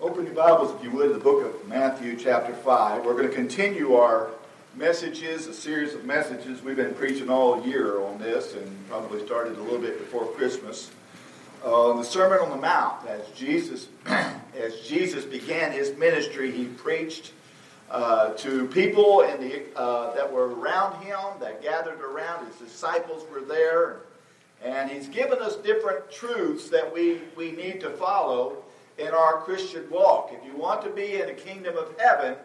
Open your Bibles, if you would, to the book of Matthew, chapter 5. We're going to continue our messages, a series of messages. We've been preaching all year on this and probably started a little bit before Christmas. Uh, the Sermon on the Mount, as Jesus, as Jesus began his ministry, he preached uh, to people in the, uh, that were around him, that gathered around. His disciples were there. And he's given us different truths that we, we need to follow in our Christian walk. If you want to be in the kingdom of heaven,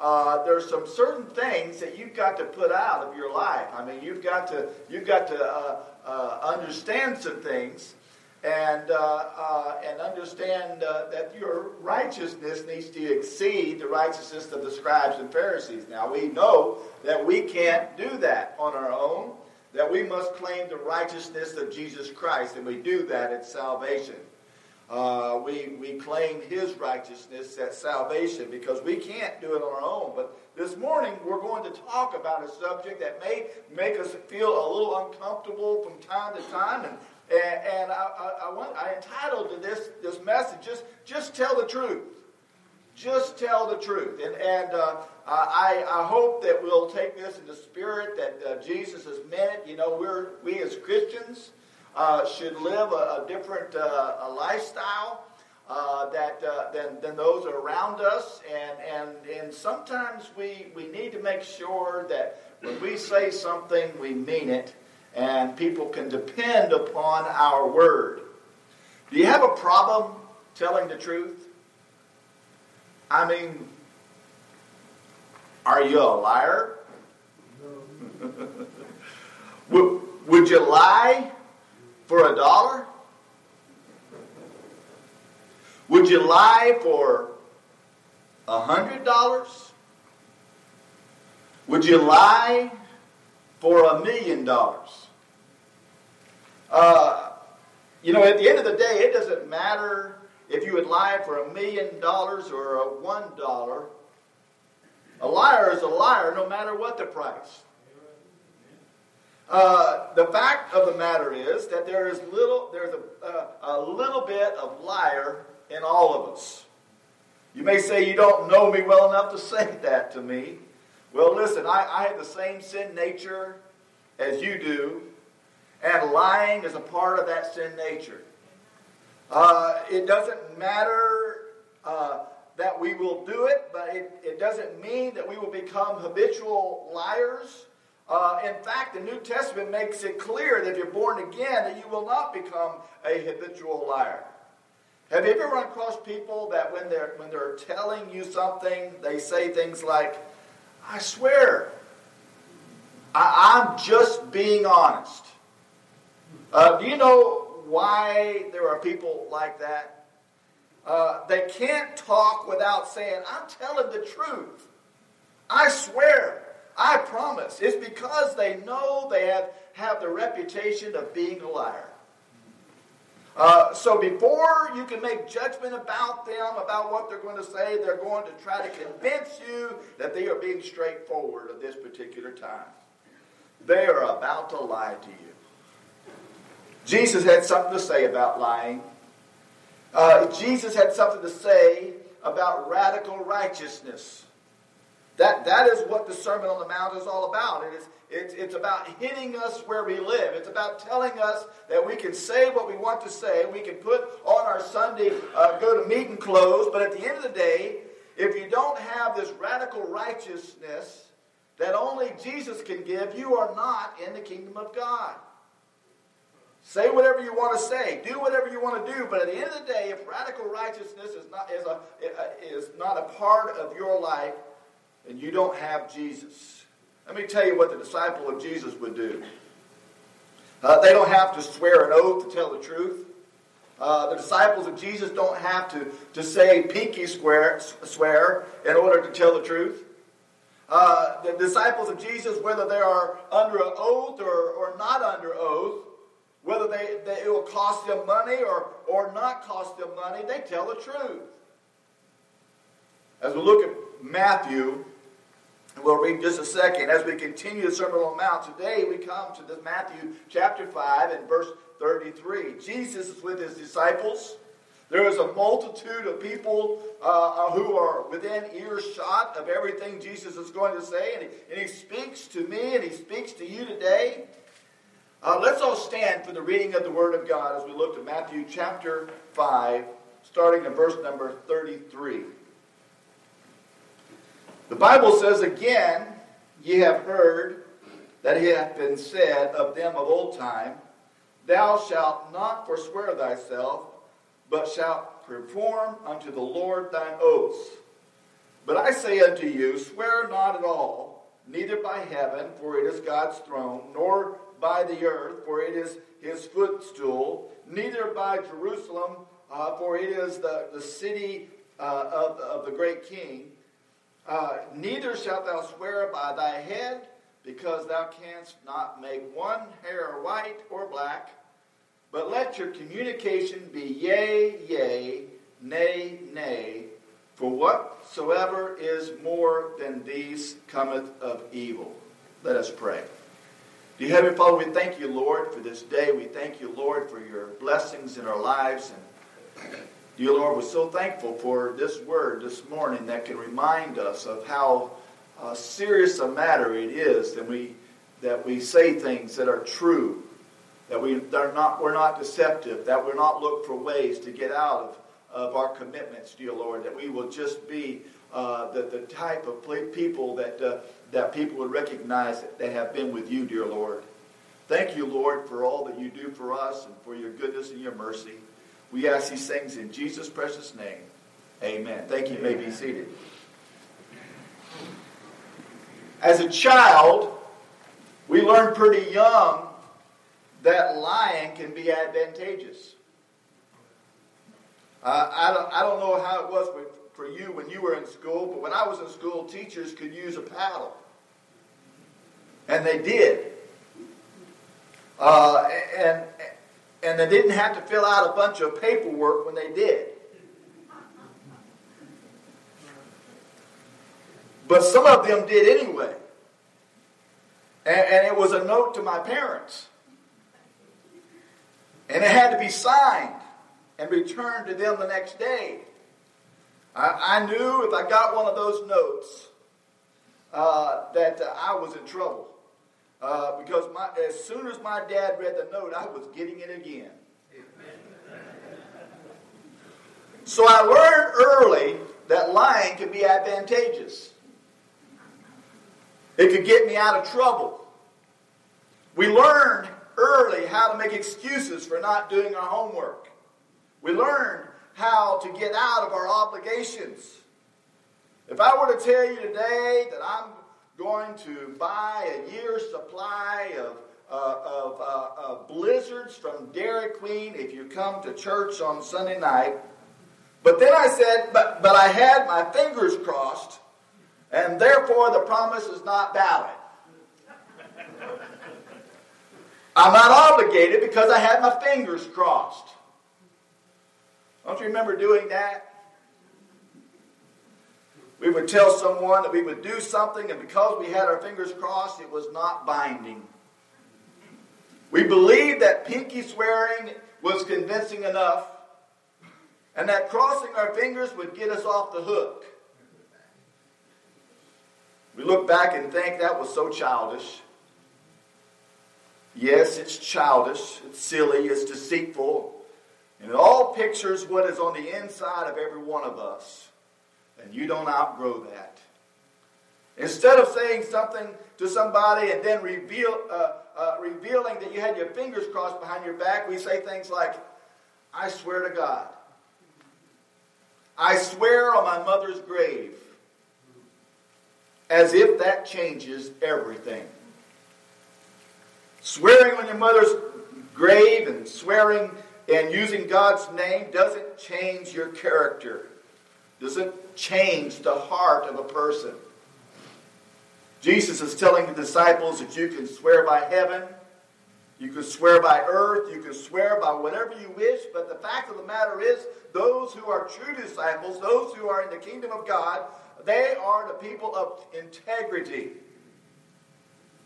uh, there's some certain things that you've got to put out of your life. I mean, you've got to you've got to uh, uh, understand some things, and uh, uh, and understand uh, that your righteousness needs to exceed the righteousness of the scribes and Pharisees. Now we know that we can't do that on our own. That we must claim the righteousness of Jesus Christ, and we do that at salvation. Uh, we, we claim his righteousness at salvation because we can't do it on our own. But this morning we're going to talk about a subject that may make us feel a little uncomfortable from time to time. And, and, and I, I, I, want, I entitled to this, this message, just, just tell the truth. Just tell the truth. And, and uh, I, I hope that we'll take this in the spirit that uh, Jesus has meant. You know, we're, we as Christians, uh, should live a, a different uh, a lifestyle uh, that uh, than, than those around us, and and and sometimes we we need to make sure that when we say something, we mean it, and people can depend upon our word. Do you have a problem telling the truth? I mean, are you a liar? would, would you lie for a dollar? Would you lie for a hundred dollars? Would you lie for a million dollars? Uh, you know, at the end of the day, it doesn't matter if you would lie for a million dollars or a one dollar. A liar is a liar no matter what the price. Uh, the fact of the matter is that there is little, there's a, uh, a little bit of liar in all of us. You may say you don't know me well enough to say that to me. Well, listen, I, I have the same sin nature as you do, and lying is a part of that sin nature. Uh, it doesn't matter uh, that we will do it, but it, it doesn't mean that we will become habitual liars uh, in fact, the New Testament makes it clear that if you're born again, that you will not become a habitual liar. Have you ever run across people that when they're when they're telling you something, they say things like, "I swear, I, am just being honest." Uh, do you know why there are people like that? Uh, they can't talk without saying, "I'm telling the truth." I swear. I promise. It's because they know they have, have the reputation of being a liar. Uh, so before you can make judgment about them, about what they're going to say, they're going to try to convince you that they are being straightforward at this particular time. They are about to lie to you. Jesus had something to say about lying. Uh, Jesus had something to say about radical righteousness. That, that is what the Sermon on the Mount is all about. It is, it's, it's about hitting us where we live. It's about telling us that we can say what we want to say. We can put on our Sunday uh, go to meeting clothes. But at the end of the day, if you don't have this radical righteousness that only Jesus can give, you are not in the kingdom of God. Say whatever you want to say. Do whatever you want to do. But at the end of the day, if radical righteousness is not, is a, is not a part of your life, and you don't have Jesus. Let me tell you what the disciple of Jesus would do. Uh, they don't have to swear an oath to tell the truth. Uh, the disciples of Jesus don't have to, to say pinky swear, swear in order to tell the truth. Uh, the disciples of Jesus, whether they are under an oath or, or not under oath, whether they, they, it will cost them money or, or not cost them money, they tell the truth. As we look at Matthew, And We'll read just a second. As we continue the Sermon on the Mount, today we come to this Matthew chapter 5 and verse 33. Jesus is with his disciples. There is a multitude of people uh, who are within earshot of everything Jesus is going to say, and he, and he speaks to me and he speaks to you today. Uh, let's all stand for the reading of the Word of God as we look to Matthew chapter 5, starting in verse number 33. The Bible says, Again, ye have heard that it hath been said of them of old time, Thou shalt not forswear thyself, but shalt perform unto the Lord thine oaths. But I say unto you, swear not at all, neither by heaven, for it is God's throne, nor by the earth, for it is his footstool, neither by Jerusalem, uh, for it is the, the city uh, of, of the great king. Uh, neither shalt thou swear by thy head, because thou canst not make one hair white or black. But let your communication be yea, yea, nay, nay, for whatsoever is more than these cometh of evil. Let us pray. Dear Heavenly Father, we thank you, Lord, for this day. We thank you, Lord, for your blessings in our lives. And dear Lord, we're so thankful for this word this morning that can remind us of how uh, serious a matter it is that we that we say things that are true, that we are not we're not deceptive, that we're not look for ways to get out of, of our commitments, dear Lord, that we will just be uh, the, the type of people that, uh, that people would recognize that they have been with you, dear Lord. Thank you, Lord, for all that you do for us and for your goodness and your mercy. We ask these things in Jesus' precious name. Amen. Thank you. You may be seated. As a child, we learn pretty young that lying can be advantageous. Uh, I, don't, I don't know how it was with for you when you were in school, but when I was in school, teachers could use a paddle. And they did. Uh, and, and they didn't have to fill out a bunch of paperwork when they did. But some of them did anyway. And, and it was a note to my parents. And it had to be signed and returned to them the next day. I, I knew if I got one of those notes uh, that uh, I was in trouble. Uh, because my, as soon as my dad read the note, I was getting it again. So I learned early that lying could be advantageous. It could get me out of trouble. We learned early how to make excuses for not doing our homework. We learned how to get out of our obligations. If I were to tell you today that I'm going to buy a year's supply of, uh, of, uh, of blizzards from Dairy Queen if you come to church on Sunday night, but then I said, but, but I had my fingers crossed, and therefore the promise is not valid. I'm not obligated because I had my fingers crossed. Don't you remember doing that? We would tell someone that we would do something, and because we had our fingers crossed, it was not binding. We believed that pinky swearing was convincing enough, and that crossing our fingers would get us off the hook. We look back and think that was so childish. Yes, it's childish, it's silly, it's deceitful, and it all pictures what is on the inside of every one of us. And you don't outgrow that. Instead of saying something to somebody and then reveal, uh, uh, revealing that you had your fingers crossed behind your back, we say things like, I swear to God. I swear on my mother's grave. As if that changes everything. Swearing on your mother's grave and swearing and using God's name doesn't change your character, doesn't change the heart of a person. Jesus is telling the disciples that you can swear by heaven, you can swear by earth, you can swear by whatever you wish, but the fact of the matter is, those who are true disciples, those who are in the kingdom of God, they are the people of integrity.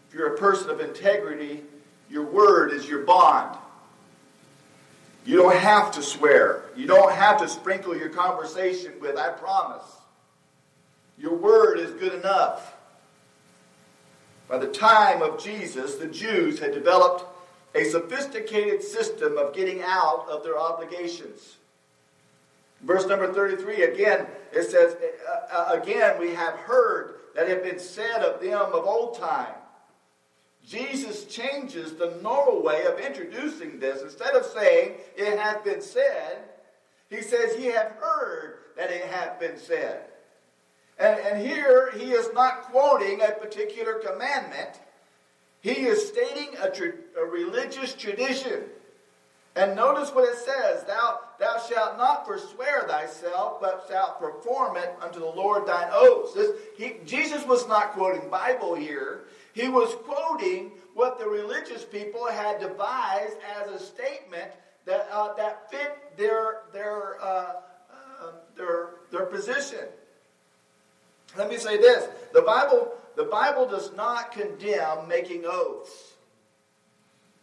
If you're a person of integrity, your word is your bond. You don't have to swear. You don't have to sprinkle your conversation with, I promise. Your word is good enough. By the time of Jesus, the Jews had developed a sophisticated system of getting out of their obligations. Verse number 33, again, it says, uh, uh, Again, we have heard that have been said of them of old time. Jesus changes the normal way of introducing this. Instead of saying, It hath been said, he says, Ye have heard that it hath been said. And, and here he is not quoting a particular commandment, he is stating a, tra- a religious tradition. And notice what it says Thou, thou shalt not forswear thyself, but shalt perform it unto the Lord thine oaths. This, he, Jesus was not quoting Bible here. He was quoting what the religious people had devised as a statement that, uh, that fit their, their, uh, uh, their, their position. Let me say this. The Bible, the Bible does not condemn making oaths.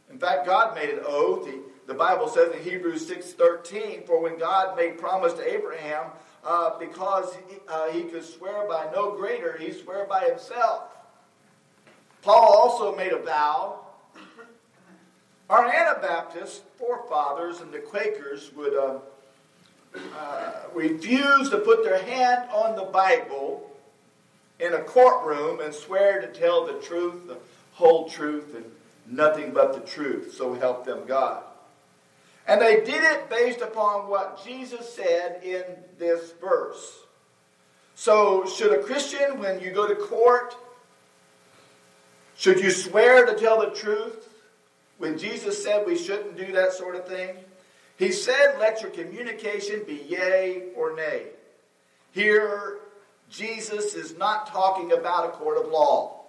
In fact, God made an oath. He, the Bible says in Hebrews 6.13, For when God made promise to Abraham, uh, because he, uh, he could swear by no greater, he swore by himself. Paul also made a vow. Our Anabaptist forefathers and the Quakers would uh, uh, refuse to put their hand on the Bible in a courtroom and swear to tell the truth, the whole truth, and nothing but the truth. So help them God. And they did it based upon what Jesus said in this verse. So, should a Christian, when you go to court, should you swear to tell the truth? When Jesus said we shouldn't do that sort of thing, he said, Let your communication be yea or nay. Here, Jesus is not talking about a court of law.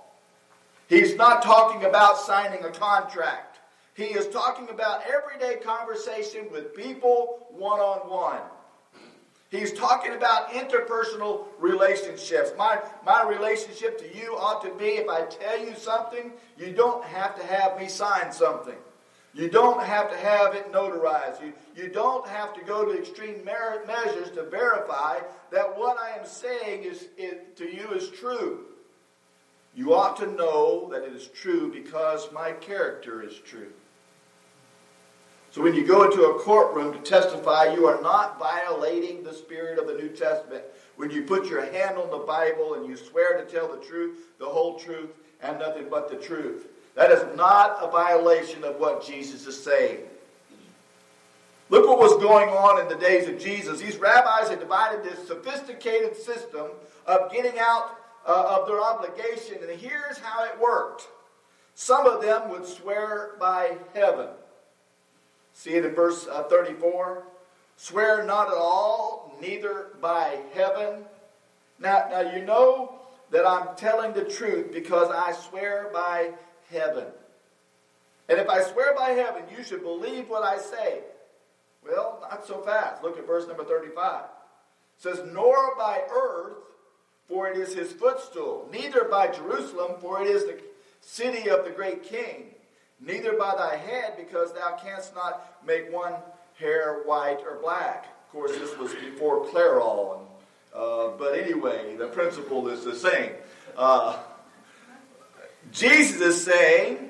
He's not talking about signing a contract. He is talking about everyday conversation with people one on one. He's talking about interpersonal relationships. My, my relationship to you ought to be if I tell you something, you don't have to have me sign something. You don't have to have it notarized. You, you don't have to go to extreme measures to verify that what I am saying is, to you is true. You ought to know that it is true because my character is true. So when you go into a courtroom to testify, you are not violating the spirit of the New Testament. When you put your hand on the Bible and you swear to tell the truth, the whole truth, and nothing but the truth. That is not a violation of what Jesus is saying. Look what was going on in the days of Jesus. These rabbis had divided this sophisticated system of getting out uh, of their obligation, and here's how it worked. Some of them would swear by heaven. See it in verse uh, 34. Swear not at all, neither by heaven. Now, now you know that I'm telling the truth because I swear by heaven. And if I swear by heaven, you should believe what I say. Well, not so fast. Look at verse number 35. It says, Nor by earth, for it is his footstool, neither by Jerusalem, for it is the city of the great king, neither by thy head, because thou canst not make one hair white or black. Of course, this was before Clairol, uh, but anyway, the principle is the same. Uh, Jesus is saying,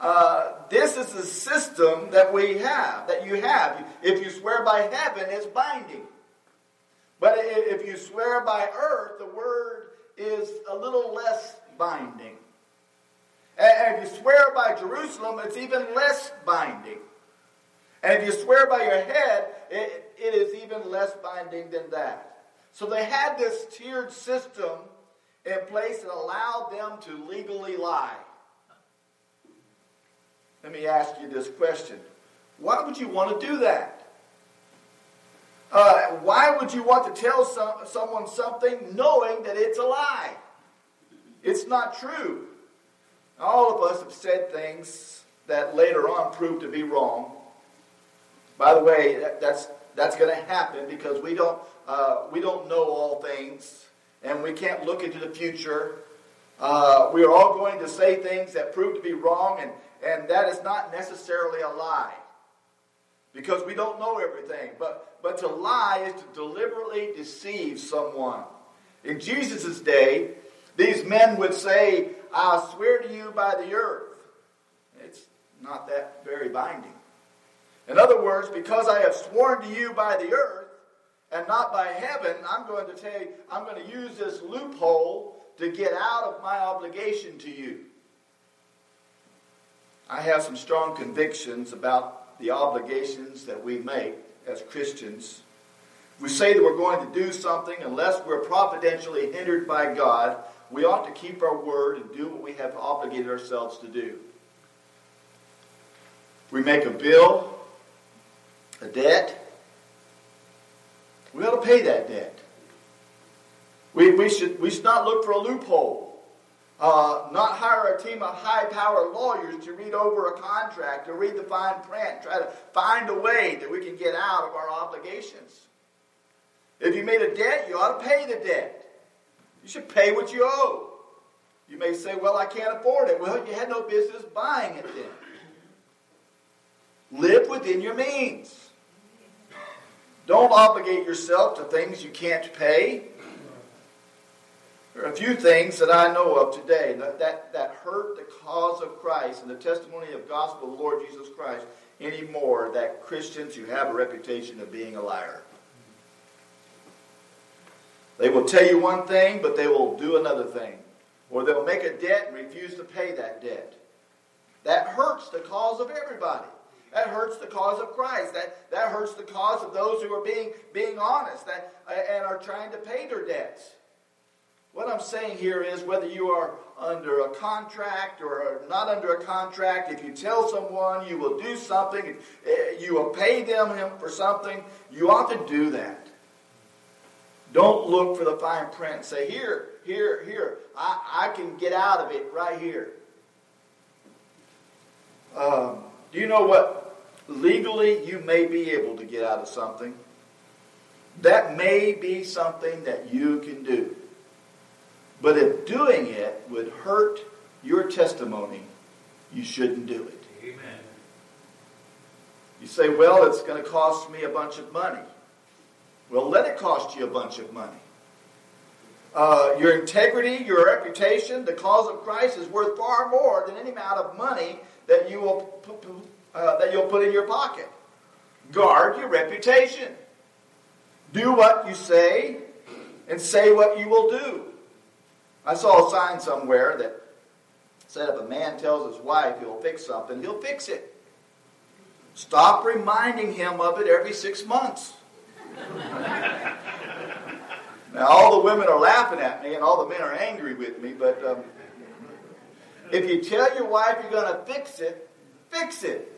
uh, this is the system that we have, that you have. If you swear by heaven, it's binding. But if you swear by earth, the word is a little less binding. And if you swear by Jerusalem, it's even less binding. And if you swear by your head, it, it is even less binding than that. So they had this tiered system in place that allowed them to legally lie. Let me ask you this question. Why would you want to do that? Uh, why would you want to tell some, someone something knowing that it's a lie? It's not true. All of us have said things that later on proved to be wrong. By the way, that, that's that's going to happen because we don't uh, we don't know all things and we can't look into the future. Uh, we are all going to say things that prove to be wrong, and, and that is not necessarily a lie. because we don't know everything. But, but to lie is to deliberately deceive someone. In Jesus' day, these men would say, I swear to you by the earth. It's not that very binding. In other words, because I have sworn to you by the earth and not by heaven, I'm going to you, I'm going to use this loophole to get out of my obligation to you. I have some strong convictions about the obligations that we make as Christians. We say that we're going to do something unless we're providentially hindered by God. We ought to keep our word and do what we have obligated ourselves to do. We make a bill, a debt. We ought to pay that debt. We, we, should, we should not look for a loophole. Uh, not hire a team of high power lawyers to read over a contract, to read the fine print, try to find a way that we can get out of our obligations. If you made a debt, you ought to pay the debt. You should pay what you owe. You may say, Well, I can't afford it. Well, you had no business buying it then. Live within your means. Don't obligate yourself to things you can't pay. There are a few things that I know of today that, that, that hurt the cause of Christ and the testimony of gospel of the Lord Jesus Christ anymore that Christians who have a reputation of being a liar. They will tell you one thing, but they will do another thing. Or they'll make a debt and refuse to pay that debt. That hurts the cause of everybody. That hurts the cause of Christ. That, that hurts the cause of those who are being, being honest that, and are trying to pay their debts. What I'm saying here is whether you are under a contract or not under a contract, if you tell someone you will do something, eh, you will pay them for something, you ought to do that. Don't look for the fine print. Say, here, here, here. I, I can get out of it right here. Um, do you know what? Legally, you may be able to get out of something. That may be something that you can do. But if doing it would hurt your testimony, you shouldn't do it. Amen. You say, well, it's going to cost me a bunch of money. Well, let it cost you a bunch of money. Uh, your integrity, your reputation, the cause of Christ is worth far more than any amount of money that you will put, uh, that you'll put in your pocket. Guard your reputation. Do what you say, and say what you will do. I saw a sign somewhere that said if a man tells his wife he'll fix something, he'll fix it. Stop reminding him of it every six months. Now, all the women are laughing at me and all the men are angry with me, but um, if you tell your wife you're going to fix it, fix it.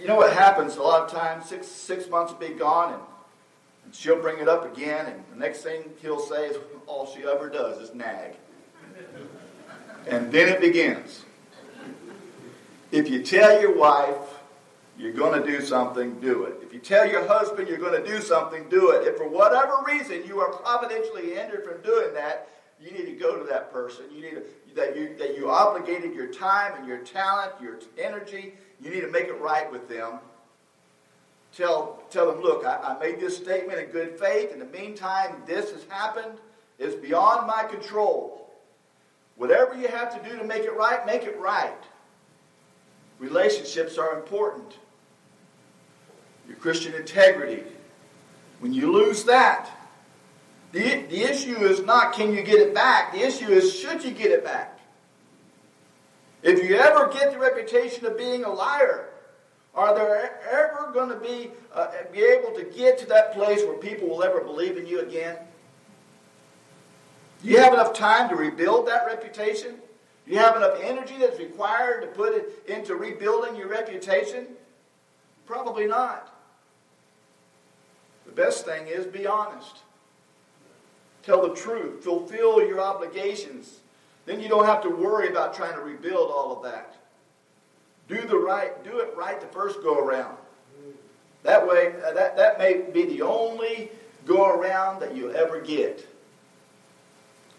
You know what happens a lot of times? Six, six months will be gone and and she'll bring it up again, and the next thing he'll say is all she ever does is nag. And then it begins. If you tell your wife you're going to do something, do it. If you tell your husband you're going to do something, do it. If for whatever reason you are providentially hindered from doing that, you need to go to that person. You need to, that you that you obligated your time and your talent, your energy. You need to make it right with them tell, tell them, look, I, I made this statement in good faith. In the meantime, this has happened. It's beyond my control. Whatever you have to do to make it right, make it right. Relationships are important. Your Christian integrity. When you lose that, the, the issue is not can you get it back. The issue is should you get it back. If you ever get the reputation of being a liar, are there ever going to be, uh, be able to get to that place where people will ever believe in you again? Do you have enough time to rebuild that reputation? Do you have enough energy that's required to put it into rebuilding your reputation? Probably not. Best thing is be honest. Tell the truth. Fulfill your obligations. Then you don't have to worry about trying to rebuild all of that. Do the right, do it right the first go around. That way, uh, that, that may be the only go around that you'll ever get.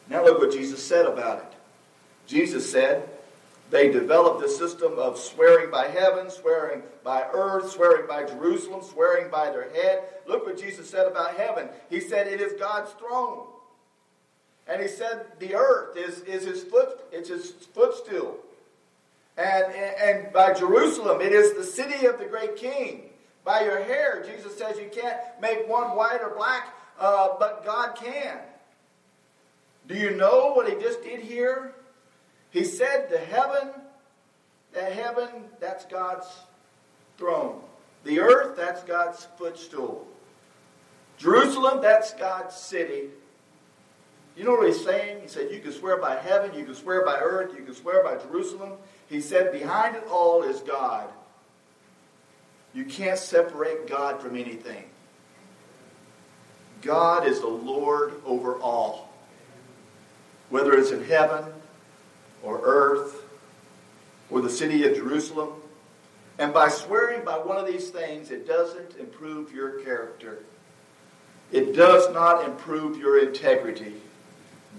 Now look what Jesus said about it. Jesus said, They developed this system of swearing by heaven, swearing by earth, swearing by Jerusalem, swearing by their head. Look what Jesus said about heaven. He said it is God's throne. And he said the earth is, is his foot, it's his footstool. And, and by Jerusalem, it is the city of the great king. By your hair, Jesus says you can't make one white or black, uh, but God can. Do you know what he just did here? He said the heaven, that heaven, that's God's throne. The earth, that's God's footstool. Jerusalem, that's God's city. You know what he's saying? He said, You can swear by heaven, you can swear by earth, you can swear by Jerusalem. He said, Behind it all is God. You can't separate God from anything. God is the Lord over all. Whether it's in heaven or earth or the city of Jerusalem. And by swearing by one of these things, it doesn't improve your character. It does not improve your integrity.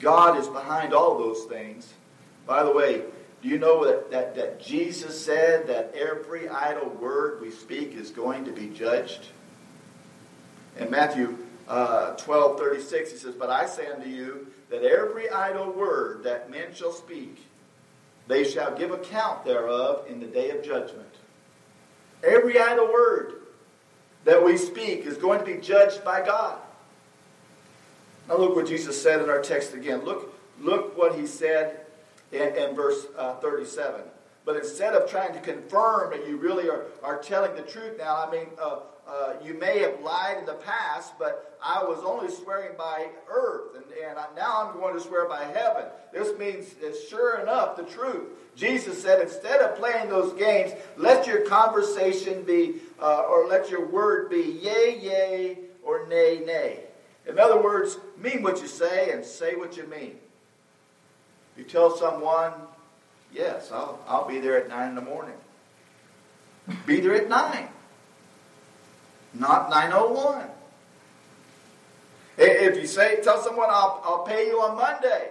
God is behind all those things. By the way, do you know that, that, that Jesus said that every idle word we speak is going to be judged? In Matthew uh, 12 36, he says, But I say unto you that every idle word that men shall speak, they shall give account thereof in the day of judgment. Every idle word that we speak is going to be judged by God. Now look what Jesus said in our text again. Look, look what he said in, in verse uh, 37. But instead of trying to confirm that you really are, are telling the truth now, I mean, uh, uh, you may have lied in the past, but I was only swearing by earth, and, and I, now I'm going to swear by heaven. This means it's sure enough the truth. Jesus said, instead of playing those games, let your conversation be, uh, or let your word be yea, yea, or nay, nay. In other words, mean what you say and say what you mean. You tell someone, yes, I'll, I'll be there at 9 in the morning. Be there at 9 not 901. If you say, tell someone, I'll, I'll pay you on Monday,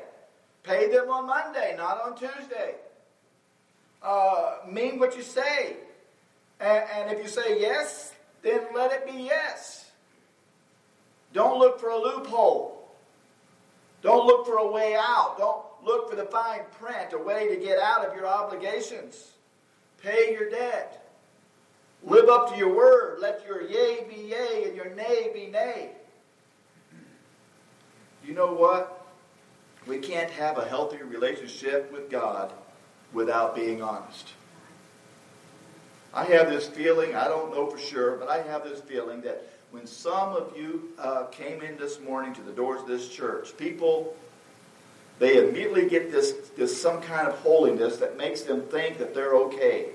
pay them on Monday, not on Tuesday. Uh, mean what you say. And, and if you say yes, then let it be yes. Don't look for a loophole. Don't look for a way out. Don't look for the fine print, a way to get out of your obligations. Pay your debt. Live up to your word. Let your yea be yea and your nay be nay. You know what? We can't have a healthy relationship with God without being honest. I have this feeling, I don't know for sure, but I have this feeling that when some of you uh, came in this morning to the doors of this church, people, they immediately get this, this some kind of holiness that makes them think that they're okay.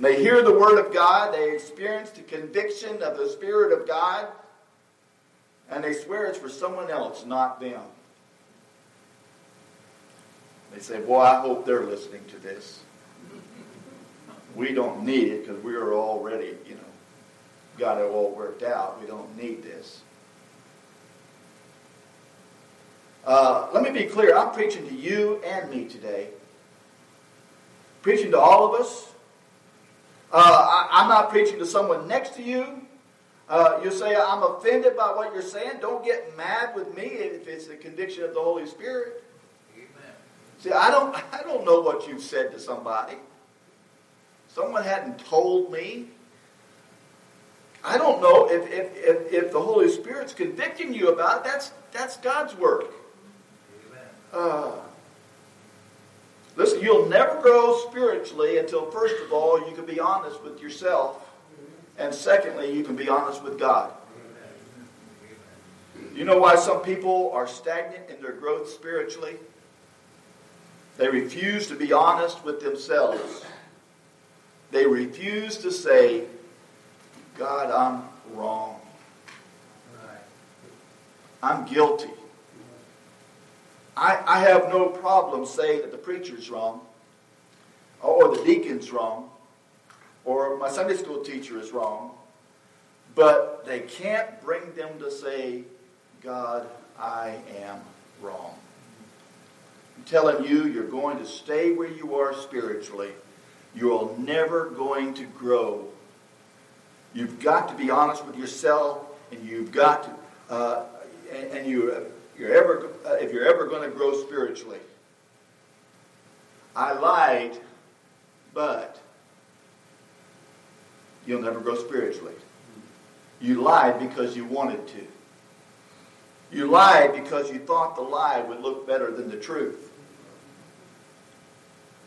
They hear the word of God, they experience the conviction of the Spirit of God, and they swear it's for someone else, not them. They say, Boy, I hope they're listening to this. We don't need it because we are already, you know, got it all worked out. We don't need this. Uh, let me be clear. I'm preaching to you and me today. Preaching to all of us. Uh, I, am not preaching to someone next to you. Uh, you say, I'm offended by what you're saying. Don't get mad with me if it's the conviction of the Holy Spirit. Amen. See, I don't, I don't know what you've said to somebody. Someone hadn't told me. I don't know if, if, if, if the Holy Spirit's convicting you about it. That's, that's God's work. Uh, Listen, you'll never grow spiritually until, first of all, you can be honest with yourself. And secondly, you can be honest with God. You know why some people are stagnant in their growth spiritually? They refuse to be honest with themselves. They refuse to say, God, I'm wrong. I'm guilty. I, I have no problem saying that the preacher's wrong, or the deacon's wrong, or my Sunday school teacher is wrong, but they can't bring them to say, God, I am wrong. I'm telling you, you're going to stay where you are spiritually. You're never going to grow. You've got to be honest with yourself, and you've got to, uh, and, and you, you're ever, uh, if you're ever going to grow spiritually. I lied, but you'll never grow spiritually. You lied because you wanted to. You lied because you thought the lie would look better than the truth.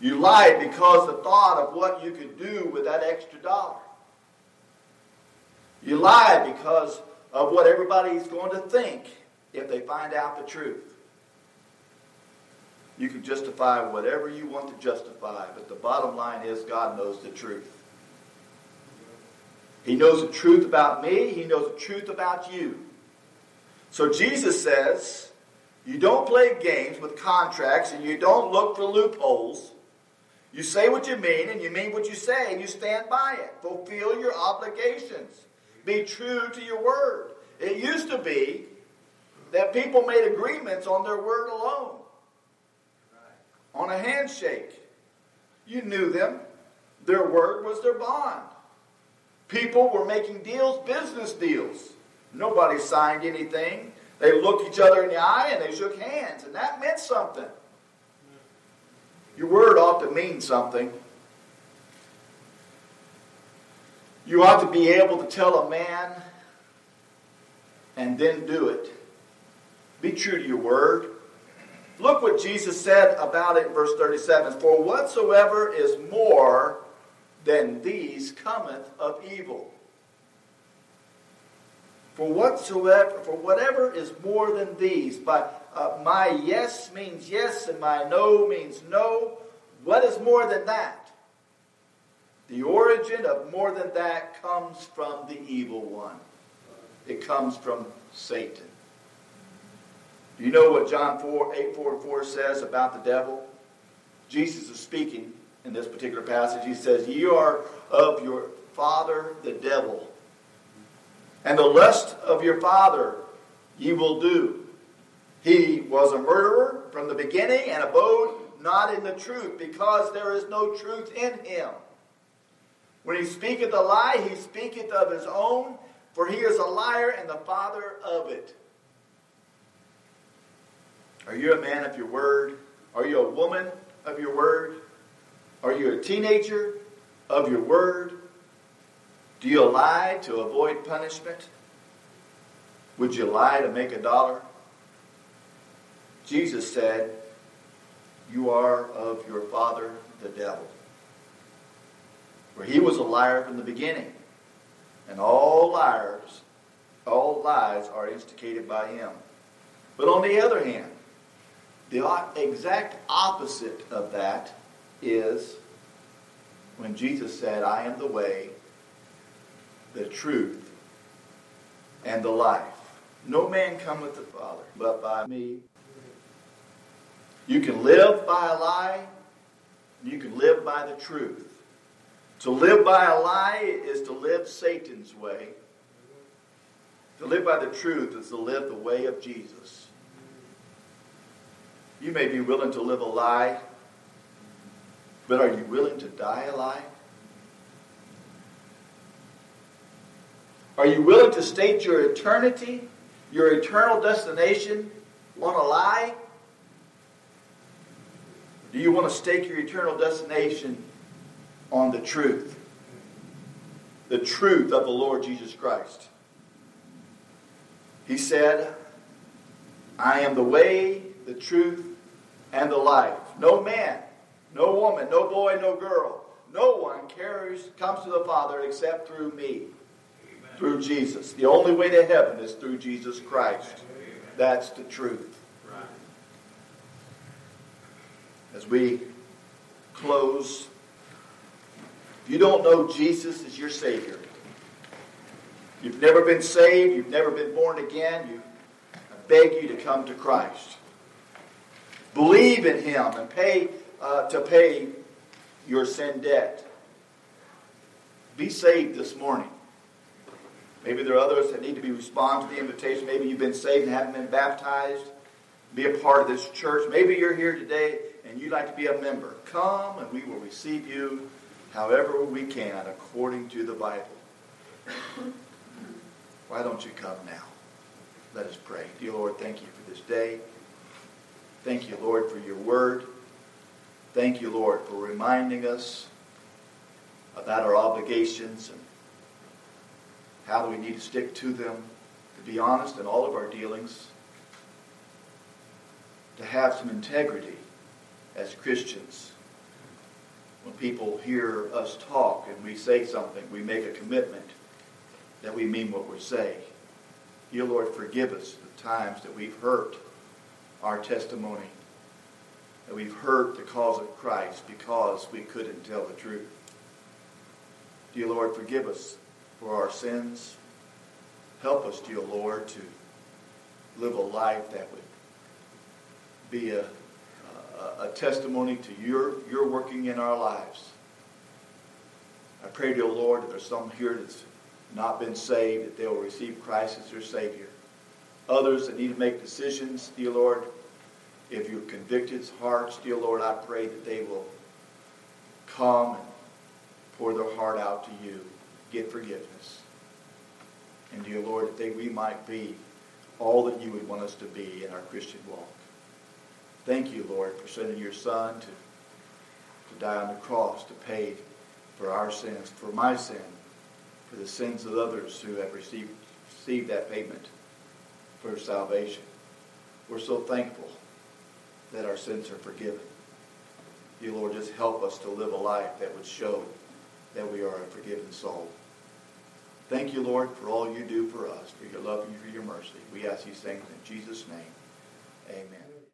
You lied because the thought of what you could do with that extra dollar. You lied because of what everybody's going to think if they find out the truth. You can justify whatever you want to justify, but the bottom line is God knows the truth. He knows the truth about me, He knows the truth about you. So Jesus says, you don't play games with contracts and you don't look for loopholes. You say what you mean and you mean what you say and you stand by it. Fulfill your obligations. Be true to your word. It used to be that people made agreements on their word alone, on a handshake. You knew them, their word was their bond. People were making deals, business deals. Nobody signed anything. They looked each other in the eye and they shook hands, and that meant something. Your word ought to mean something. You ought to be able to tell a man and then do it. Be true to your word. Look what Jesus said about it in verse 37 For whatsoever is more than these cometh of evil. For whatsoever, for whatever is more than these, but uh, my yes means yes and my no means no. What is more than that? The origin of more than that comes from the evil one. It comes from Satan. You know what John 4, 8, 4, 4 says about the devil? Jesus is speaking in this particular passage, he says, Ye are of your father the devil, and the lust of your father ye will do. He was a murderer from the beginning and abode not in the truth, because there is no truth in him. When he speaketh a lie, he speaketh of his own, for he is a liar and the father of it. Are you a man of your word? Are you a woman of your word? Are you a teenager of your word? Do you lie to avoid punishment? Would you lie to make a dollar? Jesus said, You are of your father, the devil. For he was a liar from the beginning. And all liars, all lies are instigated by him. But on the other hand, the exact opposite of that is when Jesus said, I am the way, the truth, and the life. No man cometh the Father but by me. You can live by a lie, you can live by the truth. To live by a lie is to live Satan's way. To live by the truth is to live the way of Jesus. You may be willing to live a lie but are you willing to die a lie? Are you willing to state your eternity, your eternal destination on a lie? Do you want to stake your eternal destination on the truth? The truth of the Lord Jesus Christ. He said, I am the way, the truth, and the life. No man no woman, no boy, no girl. No one carries, comes to the Father except through me, Amen. through Jesus. The only way to heaven is through Jesus Christ. Amen. That's the truth. Right. As we close, if you don't know Jesus as your Savior, you've never been saved, you've never been born again, you, I beg you to come to Christ. Believe in Him and pay uh, to pay your sin debt. Be saved this morning. Maybe there are others that need to be respond to the invitation. Maybe you've been saved and haven't been baptized. be a part of this church. Maybe you're here today and you'd like to be a member. Come and we will receive you however we can according to the Bible. Why don't you come now? Let us pray. Dear Lord, thank you for this day. Thank you, Lord, for your word. Thank you, Lord, for reminding us about our obligations and how we need to stick to them, to be honest in all of our dealings, to have some integrity as Christians. When people hear us talk and we say something, we make a commitment that we mean what we say. Dear Lord, forgive us the times that we've hurt our testimony, that we've hurt the cause of Christ because we couldn't tell the truth. Dear Lord, forgive us for our sins. Help us, dear Lord, to live a life that would be a, a, a testimony to your, your working in our lives. I pray, dear Lord, that there's some here that's not been saved, that they will receive Christ as their Savior. Others that need to make decisions, dear Lord, if you've convicted hearts, dear Lord, I pray that they will come and pour their heart out to you, get forgiveness. And dear Lord, that they, we might be all that you would want us to be in our Christian walk. Thank you, Lord, for sending your Son to, to die on the cross to pay for our sins, for my sin, for the sins of others who have received, received that payment for salvation. We're so thankful that our sins are forgiven. You, Lord, just help us to live a life that would show that we are a forgiven soul. Thank you, Lord, for all you do for us, for your love and for your mercy. We ask these things in Jesus' name. Amen.